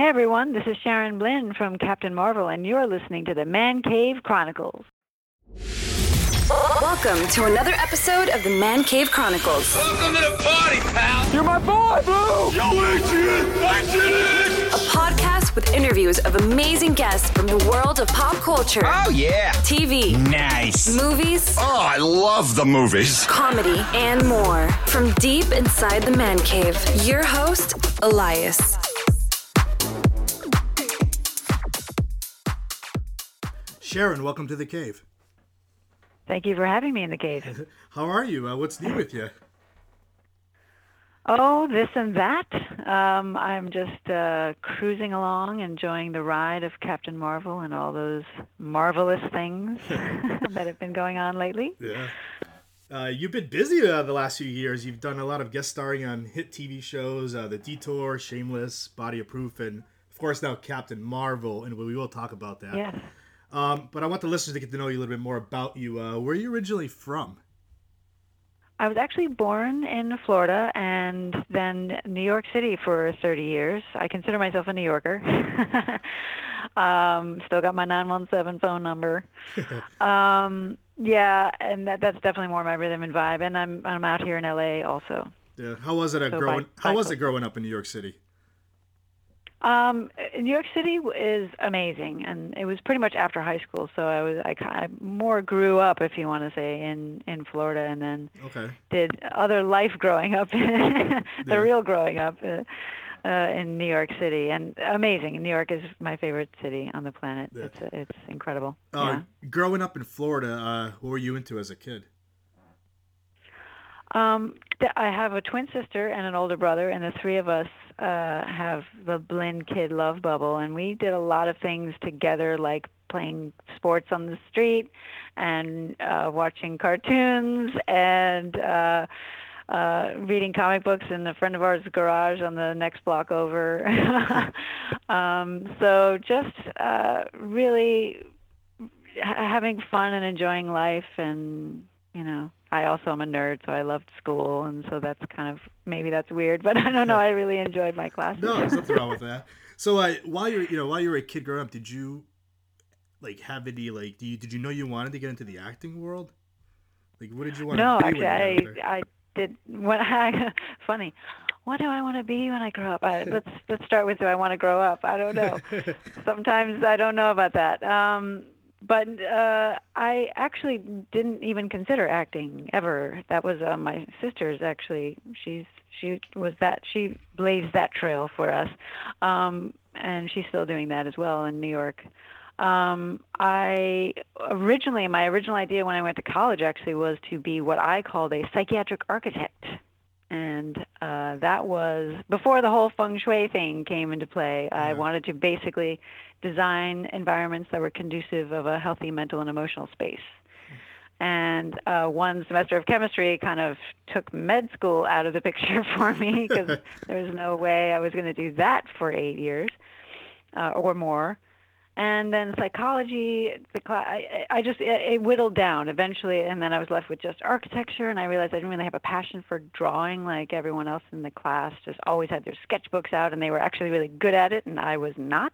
Hey everyone, this is Sharon Blynn from Captain Marvel, and you're listening to the Man Cave Chronicles. Welcome to another episode of the Man Cave Chronicles, Welcome to the party, pal. You're my boy, Blue! Yo, Adrian, Adrian. a podcast with interviews of amazing guests from the world of pop culture, Oh yeah. TV, Nice. movies, Oh, I love the movies. comedy, and more. From deep inside the Man Cave, your host, Elias. Sharon, welcome to the cave. Thank you for having me in the cave. How are you? Uh, what's new with you? Oh, this and that. Um, I'm just uh, cruising along, enjoying the ride of Captain Marvel and all those marvelous things that have been going on lately. Yeah. Uh, you've been busy uh, the last few years. You've done a lot of guest starring on hit TV shows, uh, The Detour, Shameless, Body of Proof, and of course now Captain Marvel, and we will talk about that. Yes. Um, but I want the listeners to get to know you a little bit more about you. Uh, where are you originally from? I was actually born in Florida and then New York City for 30 years. I consider myself a New Yorker. um, still got my 917 phone number. um, yeah, and that, that's definitely more my rhythm and vibe. And I'm I'm out here in LA also. Yeah. How was it So growing? by- how by was foot. it growing up in New York City? Um, New York City is amazing, and it was pretty much after high school. So I was I kind of more grew up, if you want to say, in in Florida, and then Okay. did other life growing up, the Yeah. real growing up uh, uh, in New York City, and amazing. New York is my favorite city on the planet. Yeah. It's it's incredible. Uh, yeah. Growing up in Florida, uh, what were you into as a kid? Um, I have a twin sister and an older brother, and the three of us uh, have the Blynn Kid Love Bubble, and we did a lot of things together, like playing sports on the street and uh, watching cartoons and uh, uh, reading comic books in a friend of ours' garage on the next block over. um, so just uh, really ha- having fun and enjoying life and you know i also am a nerd so i loved school and so that's kind of maybe that's weird but i don't know. I really enjoyed my classes. No, there's nothing wrong with that. So, uh, while you're, you know, while you were a kid growing up, did you like have any like, do you, did you know you wanted to get into the acting world? Like, what did you want no to actually i i did when i funny what do i want to be when i grow up? I, let's let's start with do i want to grow up? I don't know. Sometimes I don't know about that. Um, but uh, I actually didn't even consider acting ever. That was uh, my sister's. Actually, she's she was that she blazed that trail for us, um, and she's still doing that as well in New York. Um, I originally my original idea when I went to college actually was to be what I called a psychiatric architect and uh, that was before the whole feng shui thing came into play. I wanted to basically design environments that were conducive of a healthy mental and emotional space. And uh, one semester of chemistry kind of took med school out of the picture for me because there was no way I was going to do that for eight years uh, or more. And then psychology, the I, I just it, it whittled down eventually, and then I was left with just architecture. And I realized I didn't really have a passion for drawing like everyone else in the class. Just always had their sketchbooks out, and they were actually really good at it, and I was not.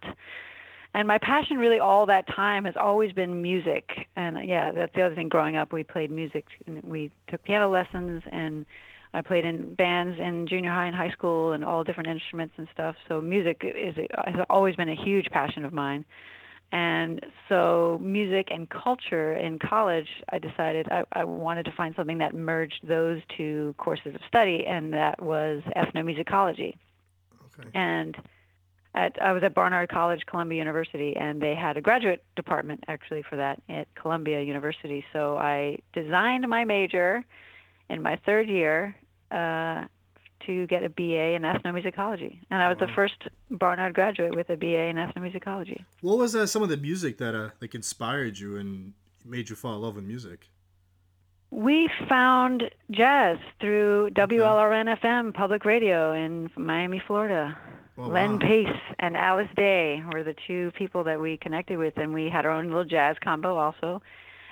And my passion, really, all that time has always been music. And yeah, that's the other thing. Growing up, we played music. and We took piano lessons, and I played in bands in junior high and high school, and all different instruments and stuff. So music is has always been a huge passion of mine. And so, music and culture in college, I decided I, I wanted to find something that merged those two courses of study, and that was ethnomusicology. Okay. And at, I was at Barnard College, Columbia University, and they had a graduate department actually for that at Columbia University. So I designed my major in my third year uh, to get a BA in ethnomusicology, and I was the first Barnard graduate with a BA in ethnomusicology. What was uh, some of the music that uh, like inspired you and made you fall in love with music? We found jazz through WLRN FM public radio in Miami, Florida. Oh, Len wow. Pace and Alice Day were the two people that we connected with, and we had our own little jazz combo also.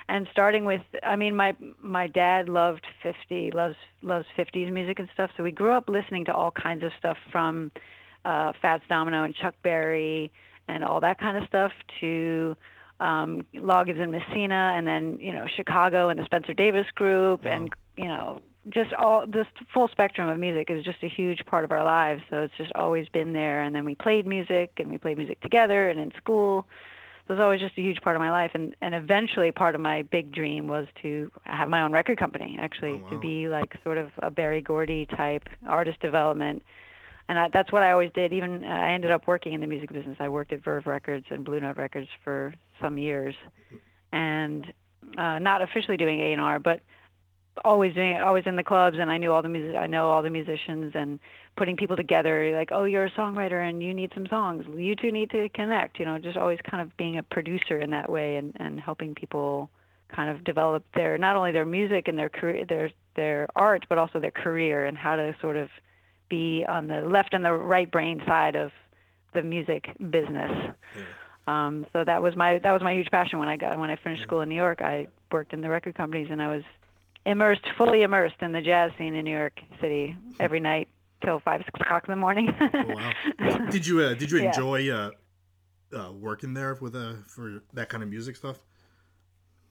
And starting with, I mean, my my dad loved 50, loves loves 50s music and stuff. So we grew up listening to all kinds of stuff from uh, Fats Domino and Chuck Berry and all that kind of stuff to um, Loggins and Messina, and then you know Chicago and the Spencer Davis Group, and you know just all this full spectrum of music is just a huge part of our lives. So it's just always been there. And then we played music, and we played music together, and in school. So it was always just a huge part of my life, and and eventually part of my big dream was to have my own record company, actually, Oh, to be like sort of a Berry Gordy type artist development and I, that's what I always did. Even uh, I ended up working in the music business. I worked at Verve Records and Blue Note Records for some years, and uh, not officially doing A and R, but always doing it, always in the clubs. And I knew all the music. I know all the musicians and putting people together. Like, oh, you're a songwriter and you need some songs. You two need to connect. You know, just always kind of being a producer in that way and and helping people kind of develop their not only their music and their career, their their art, but also their career and how to sort of be on the left and the right brain side of the music business. Um, so that was my that was my huge passion when I got when I finished school in New York. I worked in the record companies and I was immersed, fully immersed in the jazz scene in New York City every night till five six o'clock in the morning. Oh, wow. Did you uh, did you Yeah. enjoy uh, uh, working there with uh, for that kind of music stuff?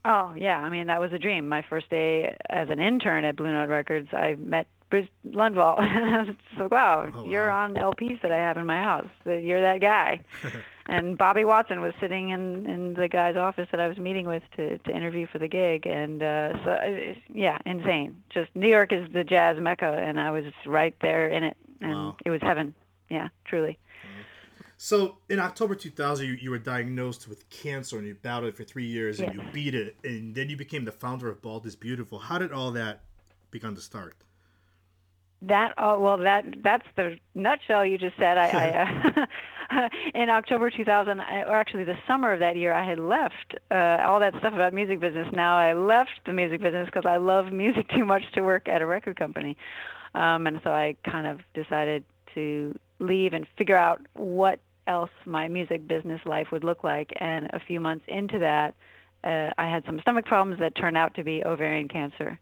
Oh yeah, I mean that was a dream. My first day as an intern at Blue Note Records, I met Bruce Lundvall. So wow, Oh, you're wow. on LPs that I have in my house. You're that guy. and Bobby Watson was sitting in in the guy's office that I was meeting with to to interview for the gig, and uh, so uh, yeah, insane. Just New York is the jazz mecca, and I was right there in it, and Wow. it was heaven. Yeah, truly. So in October 2000, you, you were diagnosed with cancer and you battled it for three years and you beat it, and then you became the founder of Bald is Beautiful. How did all that begin to start? That oh well that that's the nutshell you just said. I, I uh, in October 2000, I, or actually the summer of that year, I had left uh, all that stuff about music business. Now I left the music business because I love music too much to work at a record company, um, and so I kind of decided to leave and figure out what else my music business life would look like. And a few months into that, uh, I had some stomach problems that turned out to be ovarian cancer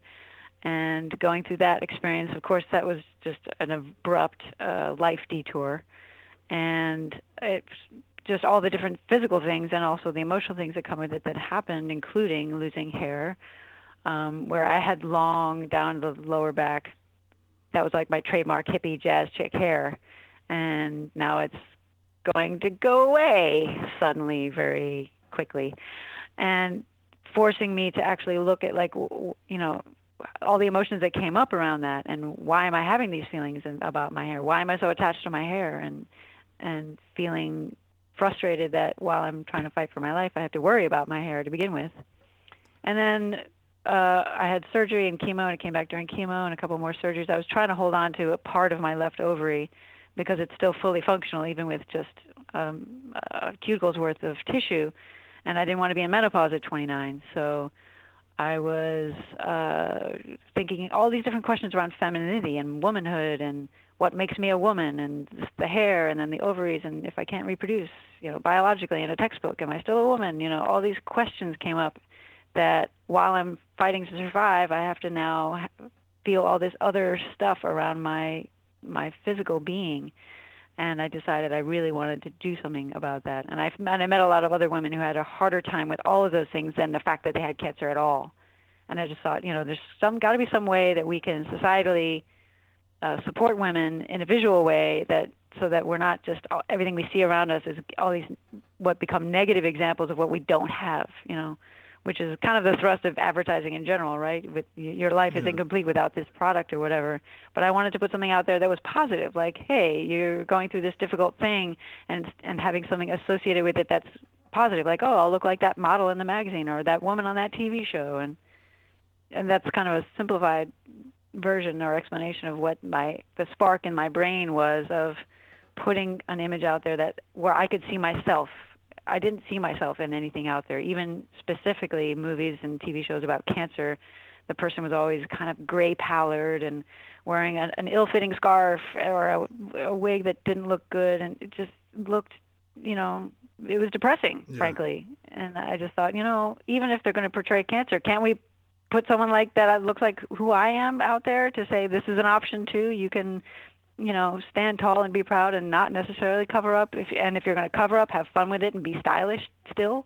and going through that experience of course that was just an abrupt uh, life detour. And it's just all the different physical things and also the emotional things that come with it that happened including losing hair um, where i had long down the lower back. That was like my trademark hippie jazz chick hair. And now it's going to go away suddenly very quickly. And forcing me to actually look at like you know all the emotions that came up around that and why am i having these feelings and, about my hair why am i so attached to my hair and and feeling frustrated that while i'm trying to fight for my life i have to worry about my hair to begin with and then uh, I had surgery and chemo, and it came back during chemo and a couple more surgeries. I was trying to hold on to a part of my left ovary because it's still fully functional, even with just um, a cuticle's worth of tissue. And I didn't want to be in menopause at 29, so I was uh, thinking all these different questions around femininity and womanhood and what makes me a woman and the hair and then the ovaries and if I can't reproduce, you know, biologically in a textbook, am I still a woman? You know, all these questions came up that while I'm fighting to survive, I have to now feel all this other stuff around my my physical being. And I decided I really wanted to do something about that. And I've and I met a lot of other women who had a harder time with all of those things than the fact that they had cancer at all. And I just thought, you know, there's some got to be some way that we can societally uh, support women in a visual way that so that we're not just all, everything we see around us is all these what become negative examples of what we don't have, you know, which is kind of the thrust of advertising in general, right? With your life is Yeah. incomplete without this product or whatever. But I wanted to put something out there that was positive, like, hey, you're going through this difficult thing, and and having something associated with it that's positive, like, oh, I'll look like that model in the magazine or that woman on that TV show, and and that's kind of a simplified version or explanation of what my the spark in my brain was of putting an image out there that where I could see myself. I didn't see myself in anything out there, even specifically movies and TV shows about cancer. The person was always kind of gray pallid and wearing an, an ill-fitting scarf or a, a wig that didn't look good, and it just looked, you know, it was depressing, Yeah. frankly. And I just thought, you know, even if they're going to portray cancer, can't we put someone like that that looks like who I am out there to say this is an option too. You can you know, stand tall and be proud and not necessarily cover up. If and if you're going to cover up, have fun with it and be stylish still.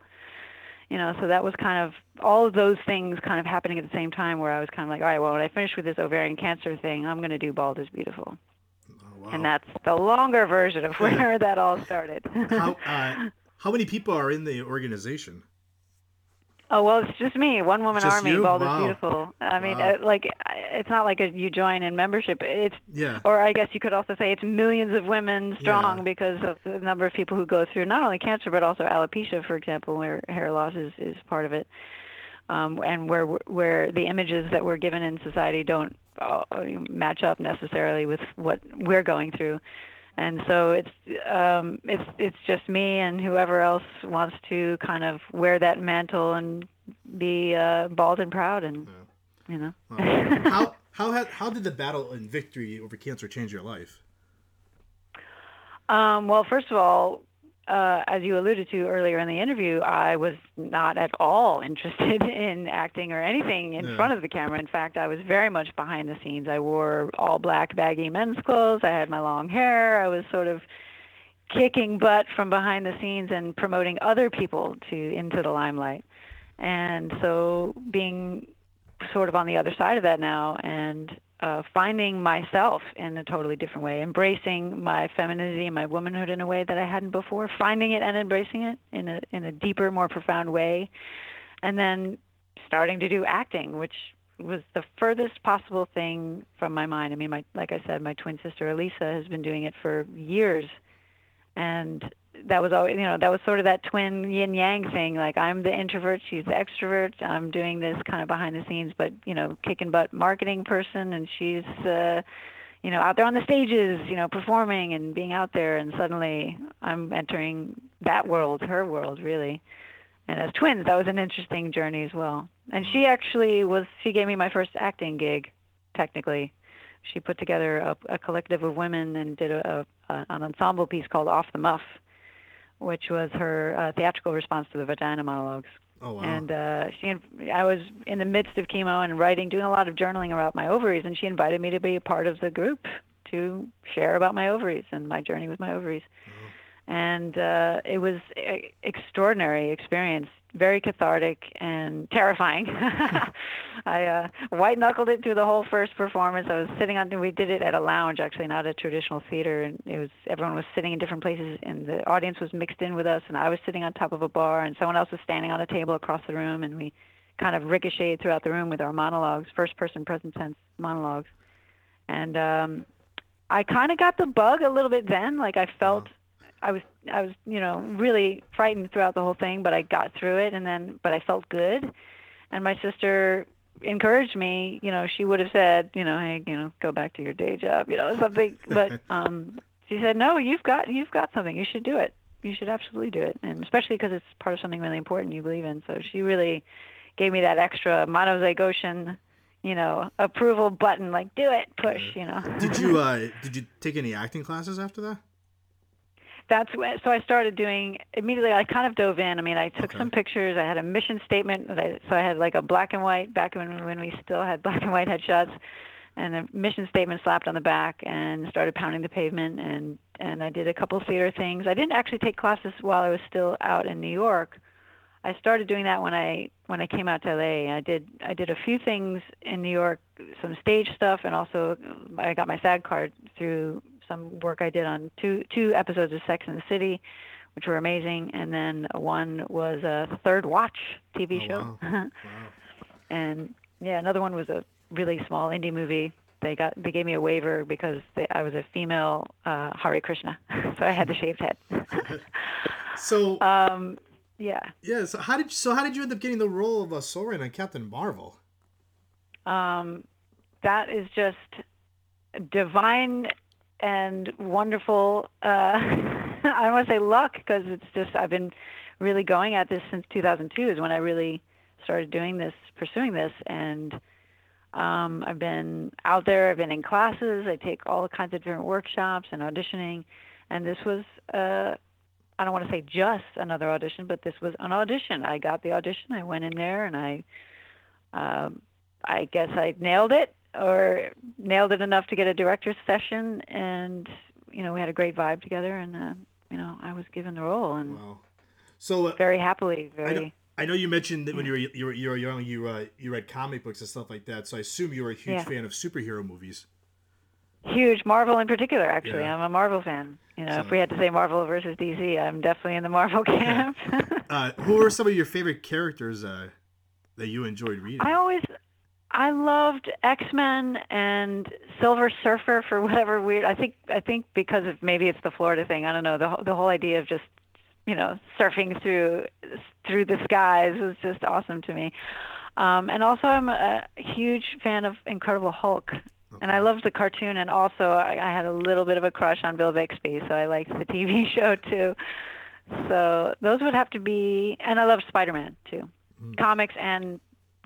You know, so that was kind of all of those things kind of happening at the same time where I was kind of like, all right, well, when I finish with this ovarian cancer thing, I'm going to do Bald is Beautiful. Oh, And that's the longer version of where that all started. how uh, how many people are in the organization? Oh well, it's just me, one woman Just army. you? Bald Wow. is beautiful. I mean, Wow. uh, like it's not like a, you join in membership. It's Yeah. or I guess you could also say it's millions of women strong Yeah. because of the number of people who go through not only cancer but also alopecia, for example, where hair loss is, is part of it, um, and where where the images that we're given in society don't uh, match up necessarily with what we're going through. And so it's um, it's it's just me and whoever else wants to kind of wear that mantle and be uh, bald and proud and you know. how how had, how did the battle and victory over cancer change your life? Um, well, first of all, uh, as you alluded to earlier in the interview, I was not at all interested in acting or anything in Yeah. front of the camera. In fact, I was very much behind the scenes. I wore all black baggy men's clothes. I had my long hair. I was sort of kicking butt from behind the scenes and promoting other people to into the limelight. And so being sort of on the other side of that now and uh, finding myself in a totally different way, embracing my femininity and my womanhood in a way that I hadn't before, finding it and embracing it in a in a deeper, more profound way, and then starting to do acting, which was the furthest possible thing from my mind. I mean, my like I said, my twin sister Elisa has been doing it for years, and that was always you know that was sort of that twin yin yang thing. Like i'm the introvert she's the extrovert. I'm doing this kind of behind the scenes but you know kicking butt marketing person and she's uh you know out there on the stages you know performing and being out there. And suddenly i'm entering that world her world really. And as twins that was an interesting journey as well. And she actually was she gave me my first acting gig technically. She put together a, a collective of women and did a, a an ensemble piece called off the muff which was her uh, theatrical response to the vagina monologues. Oh wow. And uh, she, I was in the midst of chemo and writing, doing a lot of journaling about my ovaries, and she invited me to be a part of the group to share about my ovaries and my journey with my ovaries. And uh, it was an extraordinary experience, very cathartic and terrifying. I uh, white knuckled it through the whole first performance. I was sitting on. We did it at a lounge, actually, not a traditional theater, and it was everyone was sitting in different places, and the audience was mixed in with us. And I was sitting on top of a bar, and someone else was standing on a table across the room, and we kind of ricocheted throughout the room with our monologues, first person present tense monologues. And um, I kind of got the bug a little bit then. Like I felt. I was I was you know really frightened throughout the whole thing, but I got through it, and then but I felt good, and my sister encouraged me. You know, she would have said, you know, hey, you know, go back to your day job, you know, something. But um, she said, no, you've got you've got something. You should do it. You should absolutely do it, and especially because it's part of something really important you believe in. So she really gave me that extra monozygoshen, you know, approval button, like do it, push, you know. did you uh did you take any acting classes after that? That's when, so I started doing immediately. I kind of dove in. I mean, I took Okay. some pictures. I had a mission statement. That I, so I had like a black and white back when when we still had black and white headshots, and a mission statement slapped on the back, and started pounding the pavement. And and I did a couple theater things. I didn't actually take classes while I was still out in New York. I started doing that when I when I came out to LA. I did I did a few things in New York, some stage stuff, and also I got my SAG card through some work I did on two two episodes of Sex and the City, which were amazing, and then one was a Third Watch TV Oh, show, wow. and yeah, another one was a really small indie movie. They got they gave me a waiver because they, I was a female uh, Hare Krishna, so I had the shaved head. So um, yeah. yeah, so how did so how did you end up getting the role of uh, Soren on Captain Marvel? um, that is just divine and wonderful. Uh, I don't want to say luck because it's just I've been really going at this since 2002 is when I really started doing this, pursuing this, and um, I've been out there. I've been in classes. I take all kinds of different workshops and auditioning, and this was. Uh, I don't want to say just another audition, but this was an audition. I got the audition. I went in there and I um, I guess I nailed it, or nailed it enough to get a director's session, and you know we had a great vibe together, and uh, you know I was given the role, and Wow. So uh, very happily, I know, very. I know you mentioned that when you were you were, you were young, you uh, you read comic books and stuff like that. So I assume you were a huge Yeah. fan of superhero movies. Huge Marvel in particular, actually. Yeah. I'm a Marvel fan. You know, if we had to say Marvel versus DC, I'm definitely in the Marvel camp. Uh, who are some of your favorite characters uh, that you enjoyed reading? I always, I loved X Men and Silver Surfer for whatever weird. I think I think because of maybe it's the Florida thing. I don't know. The whole- the whole idea of just you know surfing through through the skies was just awesome to me. Um, and also, I'm a huge fan of Incredible Hulk. And I loved the cartoon, and also I, I had a little bit of a crush on Bill Bixby, so I liked the TV show too. So those would have to be, and I love Spider-Man too, comics and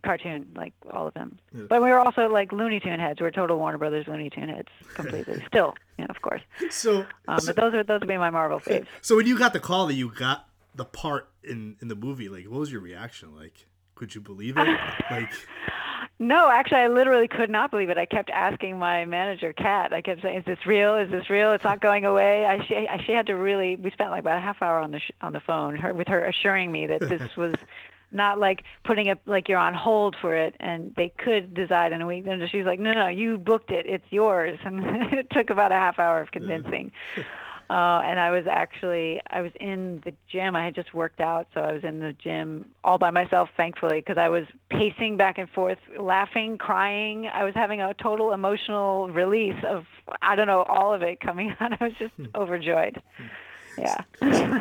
cartoon, like all of them. But we were also like Looney Tune heads. We're total Warner Brothers Looney Tune heads completely. Still, you know, of course. So, Um, so, but those are those would be my Marvel faves. so when you got the call that you got the part in in the movie, like what was your reaction? Like, could you believe it? Like, No, actually, I literally could not believe it. I kept asking my manager, Kat. I kept saying, "Is this real? Is this real? It's not going away." I she, I, she had to really. We spent like about a half hour on the sh- on the phone, her with her assuring me that this was not like putting it like you're on hold for it, and they could decide in a week. And she's like, "No, no, you booked it. It's yours." And it took about a half hour of convincing. Uh, and I was actually I was in the gym. I had just worked out, so I was in the gym all by myself, thankfully, because I was pacing back and forth, laughing, crying. I was having a total emotional release of I don't know all of it coming out. I was just overjoyed. Yeah.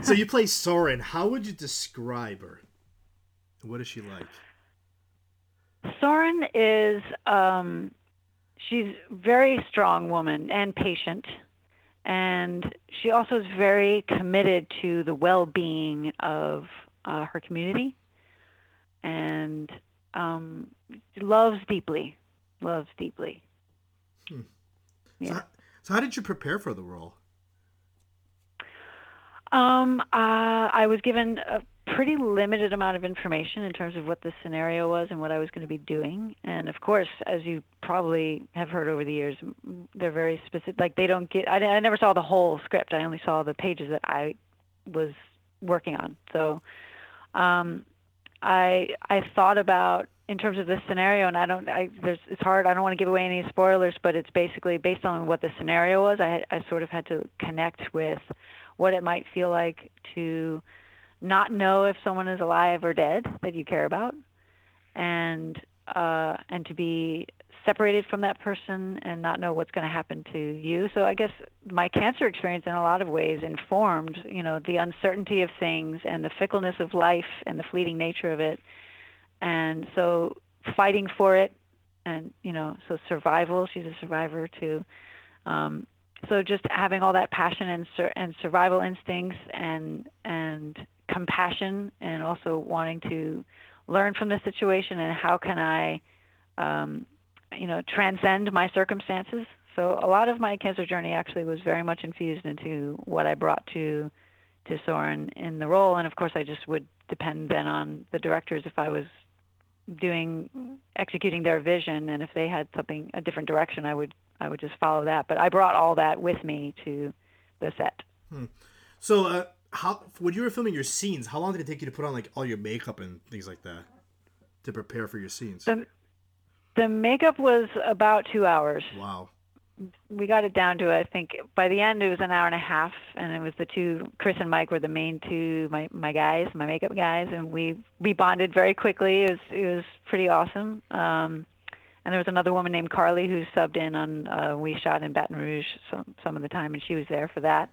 so you play Soren. How would you describe her? What is she like? Soren is um, she's very strong woman and patient, and she also is very committed to the well-being of uh, her community, and um, loves deeply, loves deeply. So, Yeah. how- so how did you prepare for the role? Um, uh, I was given a pretty limited amount of information in terms of what the scenario was and what I was going to be doing. And of course, as you probably have heard over the years, they're very specific. Like they don't get. I, I never saw the whole script. I only saw the pages that I was working on. So, um, I I thought about in terms of this scenario, and I don't. I there's it's hard. I don't want to give away any spoilers, but it's basically based on what the scenario was. I I sort of had to connect with what it might feel like to not know if someone is alive or dead that you care about, and uh, and to be separated from that person and not know what's going to happen to you. So I guess my cancer experience in a lot of ways informed, you know, the uncertainty of things and the fickleness of life and the fleeting nature of it. And so fighting for it and, you know, so survival, she's a survivor too. Um, so just having all that passion and sur- and survival instincts and and compassion and also wanting to learn from the situation and how can I um, you know transcend my circumstances. So a lot of my cancer journey actually was very much infused into what I brought to to Soren in the role. And of course I just would depend then on the directors if I was doing executing their vision. And if they had something a different direction I would I would just follow that. But I brought all that with me to the set. So, uh, how when you were filming your scenes, how long did it take you to put on like all your makeup and things like that to prepare for your scenes? the, the makeup was about 2 hours Wow. we got it down to I think by the end it was an hour and a half, and it was the two Chris and Mike were the main two my my guys, my makeup guys, and we we bonded very quickly. It was it was pretty awesome. Um, and there was another woman named Carly who subbed in on uh, we shot in Baton Rouge some some of the time, and she was there for that.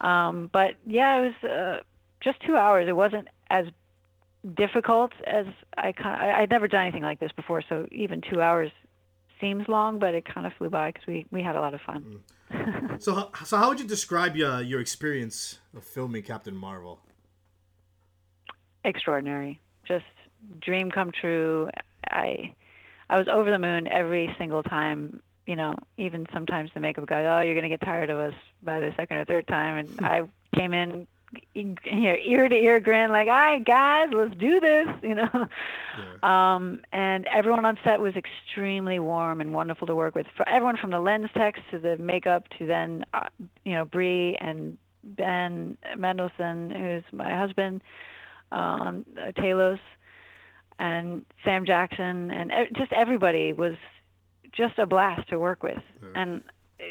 Um, but yeah, it was uh, just two hours. It wasn't as difficult as I kind. I, I'd never done anything like this before, so even two hours seems long, but it kind of flew by because we, we had a lot of fun. So, how- so how would you describe your your experience of filming Captain Marvel? Extraordinary, just dream come true. I I was over the moon every single time. You know, even sometimes the makeup guy, oh, you're gonna get tired of us by the second or third time, and I came in you know, ear to ear grin, like, "All right, guys, let's do this," you know. Um, and everyone on set was extremely warm and wonderful to work with. For everyone from the lens techs to the makeup to then, uh, you know, Brie and Ben Mendelsohn, who's my husband, um, uh, Talos, and Sam Jackson, and just everybody was just a blast to work with. And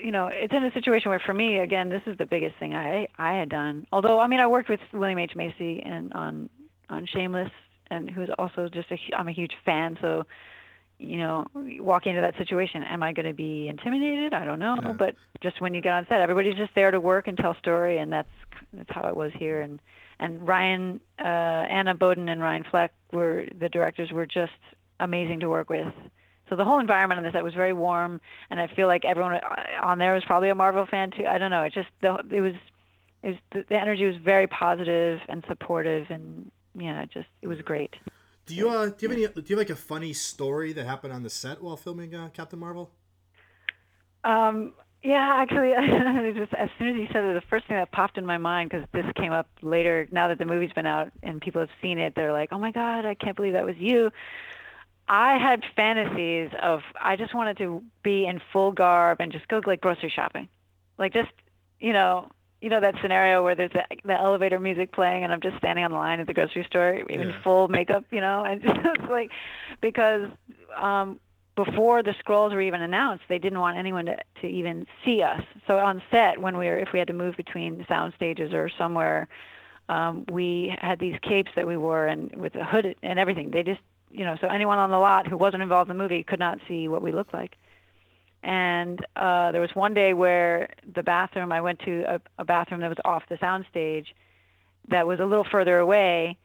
you know, it's in a situation where for me, again, this is the biggest thing I I had done. Although I mean, I worked with William H Macy and on on Shameless, and who's also just a I'm a huge fan. So, you know, walking into that situation, am I going to be intimidated? I don't know. But just when you get on set, everybody's just there to work and tell story, and that's that's how it was here. And and Ryan, uh, Anna Boden, and Ryan Fleck were the directors were just amazing to work with. So the whole environment on the set was very warm, and I feel like everyone on there was probably a Marvel fan too. I don't know. It just the it was it was the, the energy was very positive and supportive, and yeah, it just it was great. Do you uh, do you have any? Do you have like a funny story that happened on the set while filming uh, Captain Marvel? Um, yeah, actually, just as soon as you said it, the first thing that popped in my mind because this came up later. Now that the movie's been out and people have seen it, they're like, "Oh my God, I can't believe that was you." I had fantasies of I just wanted to be in full garb and just go like grocery shopping, like just you know you know that scenario where there's the, the elevator music playing and I'm just standing on the line at the grocery store in Yeah. full makeup, you know, and just like because um, before the Skrulls were even announced, they didn't want anyone to, to even see us. So on set, when we were if we had to move between sound stages or somewhere, um, we had these capes that we wore and with a hood and everything. They just you know, so anyone on the lot who wasn't involved in the movie could not see what we looked like. And uh, there was one day where the bathroom, I went to a, a bathroom that was off the soundstage, that was a little further away.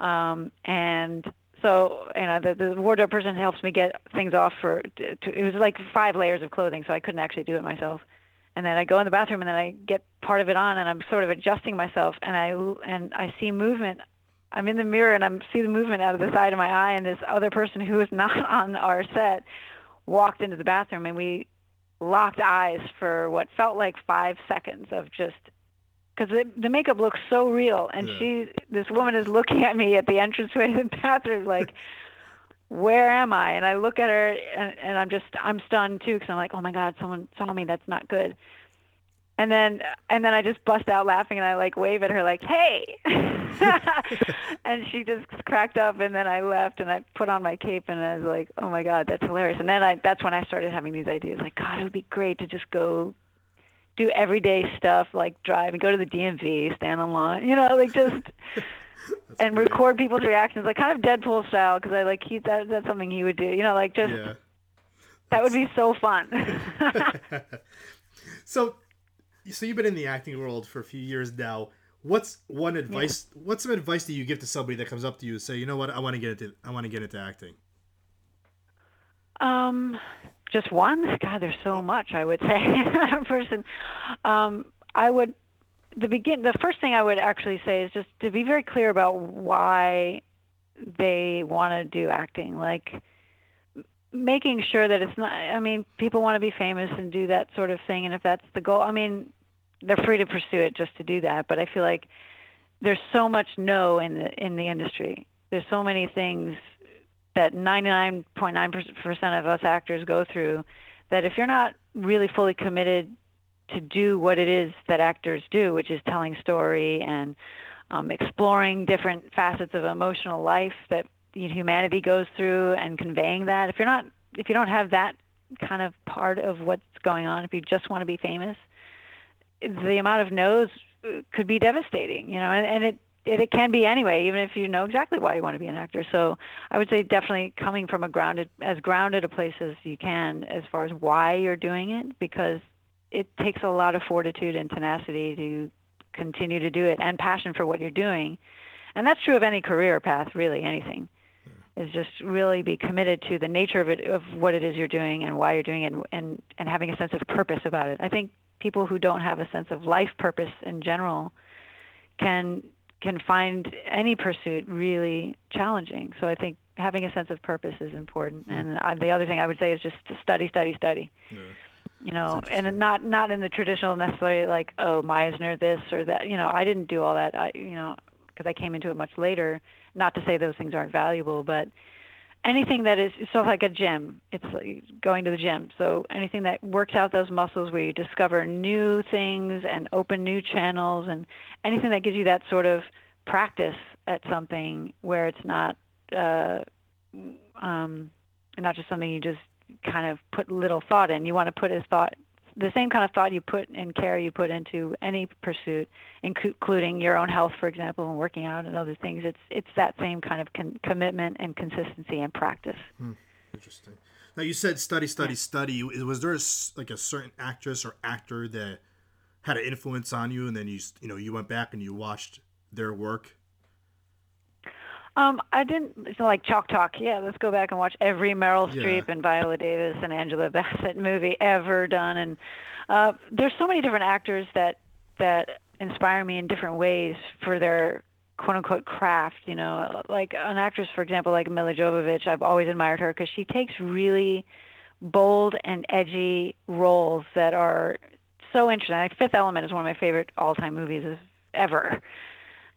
Um, and so, you know, the, the wardrobe person helps me get things off for, to, it was like five layers of clothing, so I couldn't actually do it myself. And then I go in the bathroom and then I get part of it on and I'm sort of adjusting myself and I, and I see movement I'm in the mirror and I'm see the movement out of the side of my eye, and this other person who was not on our set walked into the bathroom, and we locked eyes for what felt like five seconds of just because the, the makeup looks so real, and Yeah. she, this woman, is looking at me at the entranceway to the bathroom, like, where am I? And I look at her, and, and I'm just, I'm stunned too, because I'm like, oh my god, someone saw me. That's not good. And then, and then I just bust out laughing, and I like wave at her, like, hey. and she just cracked up and then I left and I put on my cape and I was like, "Oh my god, that's hilarious." And then I that's when I started having these ideas like, "God, it would be great to just go do everyday stuff like drive and go to the DMV, stand in line, you know, like just and record people's reactions like kind of Deadpool style because I like he that that's something he would do, you know, like just Yeah. that would be so fun. So, so you've been in the acting world for a few years now. What's one advice? What's some advice that you give to somebody that comes up to you and say, you know what, I want to get into, I want to get into acting. Um, just one? God, there's so much. I would say person. Um, I would the begin. The first thing I would actually say is just to be very clear about why they want to do acting. Like making sure that it's not. I mean, people want to be famous and do that sort of thing, and if that's the goal, I mean, they're free to pursue it just to do that. But I feel like there's so much no in the in the industry. There's so many things that 99.9% of us actors go through that if you're not really fully committed to do what it is that actors do, which is telling story and um, exploring different facets of emotional life that humanity goes through and conveying that, if you're not, if you don't have that kind of part of what's going on, if you just want to be famous, the amount of no's could be devastating, you know, and, and it, it, it can be anyway, even if you know exactly why you want to be an actor. So I would say definitely coming from a grounded, as grounded a place as you can as far as why you're doing it, because it takes a lot of fortitude and tenacity to continue to do it and passion for what you're doing. And that's true of any career path, really, anything. Is just really be committed to the nature of it, of what it is you're doing and why you're doing it, and, and, and having a sense of purpose about it. I think people who don't have a sense of life purpose in general can can find any pursuit really challenging. So I think having a sense of purpose is important. Mm-hmm. And I, the other thing I would say is just to study, study, study. you know, and not not in the traditional necessarily like oh Meisner this or that. You know, I didn't do all that. I you know because I came into it much later. Not to say those things aren't valuable, but anything that is of like a gym. It's like going to the gym. So anything that works out those muscles where you discover new things and open new channels and anything that gives you that sort of practice at something where it's not uh, um, not just something you just kind of put little thought in. You want to put as thought the same kind of thought you put and care you put into any pursuit, including your own health, for example, and working out and other things. It's it's that same kind of con- commitment and consistency and practice. Hmm. Interesting. Now you said study, study, yeah. study. Was there a, like a certain actress or actor that had an influence on you, and then you you know you went back and you watched their work? Um, I didn't so like Chalk Talk. Yeah, let's go back and watch every Meryl yeah. Streep and Viola Davis and Angela Bassett movie ever done. And uh, there's so many different actors that that inspire me in different ways for their quote unquote craft. You know, like an actress, for example, like Milla Jovovich. I've always admired her because she takes really bold and edgy roles that are so interesting. Like Fifth Element is one of my favorite all-time movies ever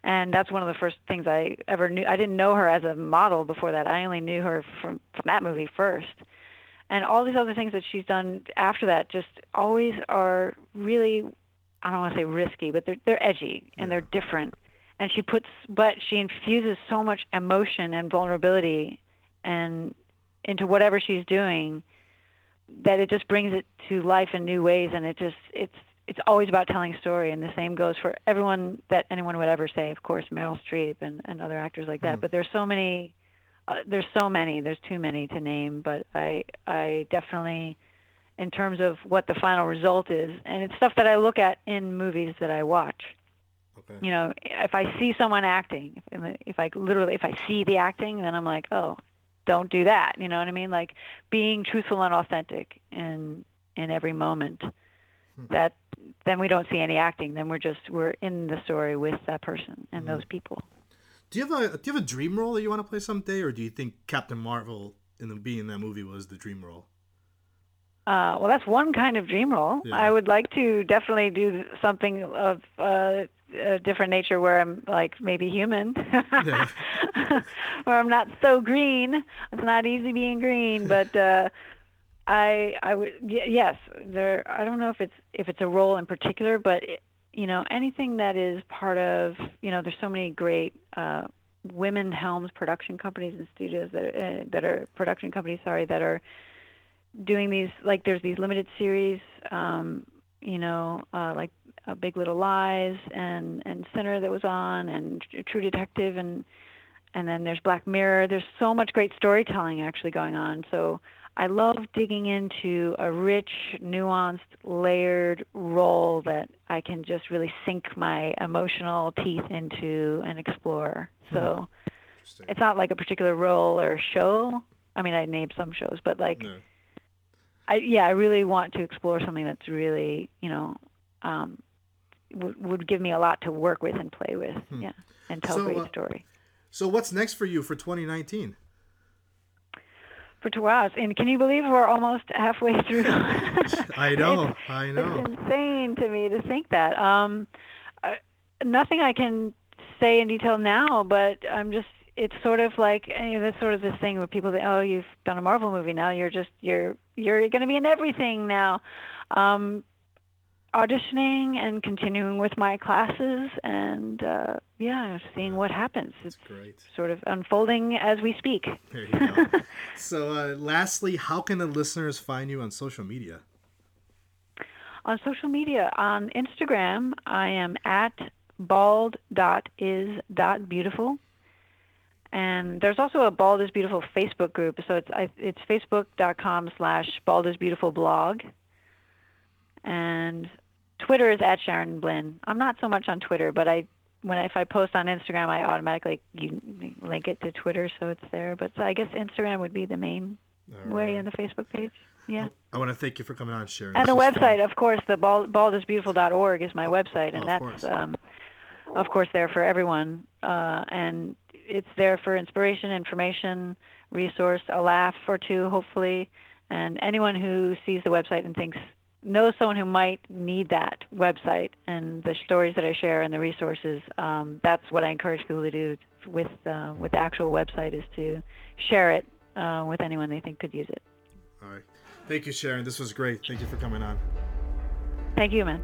and that's one of the first things I ever knew. I didn't know her as a model before that. I only knew her from from that movie first. And all these other things that she's done after that just always are really I don't want to say risky, but they're they're edgy and they're different. And she puts but she infuses so much emotion and vulnerability and into whatever she's doing that it just brings it to life in new ways and it just it's it's always about telling a story, and the same goes for everyone that anyone would ever say. Of course, Meryl Streep and, and other actors like that. Mm. But there's so many, uh, there's so many, there's too many to name. But I I definitely, in terms of what the final result is, and it's stuff that I look at in movies that I watch. Okay. You know, if I see someone acting, if, if I literally if I see the acting, then I'm like, oh, don't do that. You know what I mean? Like being truthful and authentic in in every moment. Hmm. That then we don't see any acting. Then we're just we're in the story with that person and mm-hmm. those people. Do you have a do you have a dream role that you want to play someday, or do you think Captain Marvel in the being in that movie was the dream role? Uh, well, that's one kind of dream role. Yeah. I would like to definitely do something of uh, a different nature where I'm like maybe human, where I'm not so green. It's not easy being green, but uh, I I would yes there I don't know if it's if it's a role in particular but it, you know anything that is part of you know there's so many great uh, women helms production companies and studios that uh, that are production companies sorry that are doing these like there's these limited series um, you know uh, like uh, Big Little Lies and and Sinner that was on and True Detective and and then there's Black Mirror. There's so much great storytelling actually going on. So I love digging into a rich, nuanced, layered role that I can just really sink my emotional teeth into and explore. Hmm. So it's not like a particular role or show. I mean, I named some shows, but like, no. I yeah, I really want to explore something that's really, you know, um, w- would give me a lot to work with and play with. Hmm. Yeah, and tell so, a great uh, story. So, what's next for you for 2019? For two hours. And can you believe we're almost halfway through? I know, I know. It's insane to me to think that. Um, uh, nothing I can say in detail now, but I'm just. It's sort of like you know, that's sort of this thing where people say, "Oh, you've done a Marvel movie now. You're just you're you're going to be in everything now." Um, auditioning and continuing with my classes and uh, yeah, seeing what happens. That's it's great. Sort of unfolding as we speak. There you go. so, uh, lastly, how can the listeners find you on social media? On social media, on Instagram, I am at bald.is.beautiful. And there's also a Bald is Beautiful Facebook group. So it's it's facebook.com slash bald is beautiful blog. And Twitter is at Sharon Blynn. I'm not so much on Twitter, but I when if I post on Instagram, I automatically you link it to Twitter, so it's there. But so I guess Instagram would be the main right. way, and the Facebook page. Yeah. I want to thank you for coming on, Sharon. And the website, fun. of course, the bald, baldisbeautiful.org is my website, and oh, that's of course. Um, of course there for everyone, uh, and it's there for inspiration, information, resource, a laugh or two, hopefully, and anyone who sees the website and thinks know someone who might need that website and the stories that I share and the resources, um, that's what I encourage people to do with uh, with the actual website is to share it uh, with anyone they think could use it. All right. Thank you, Sharon. This was great. Thank you for coming on. Thank you, man.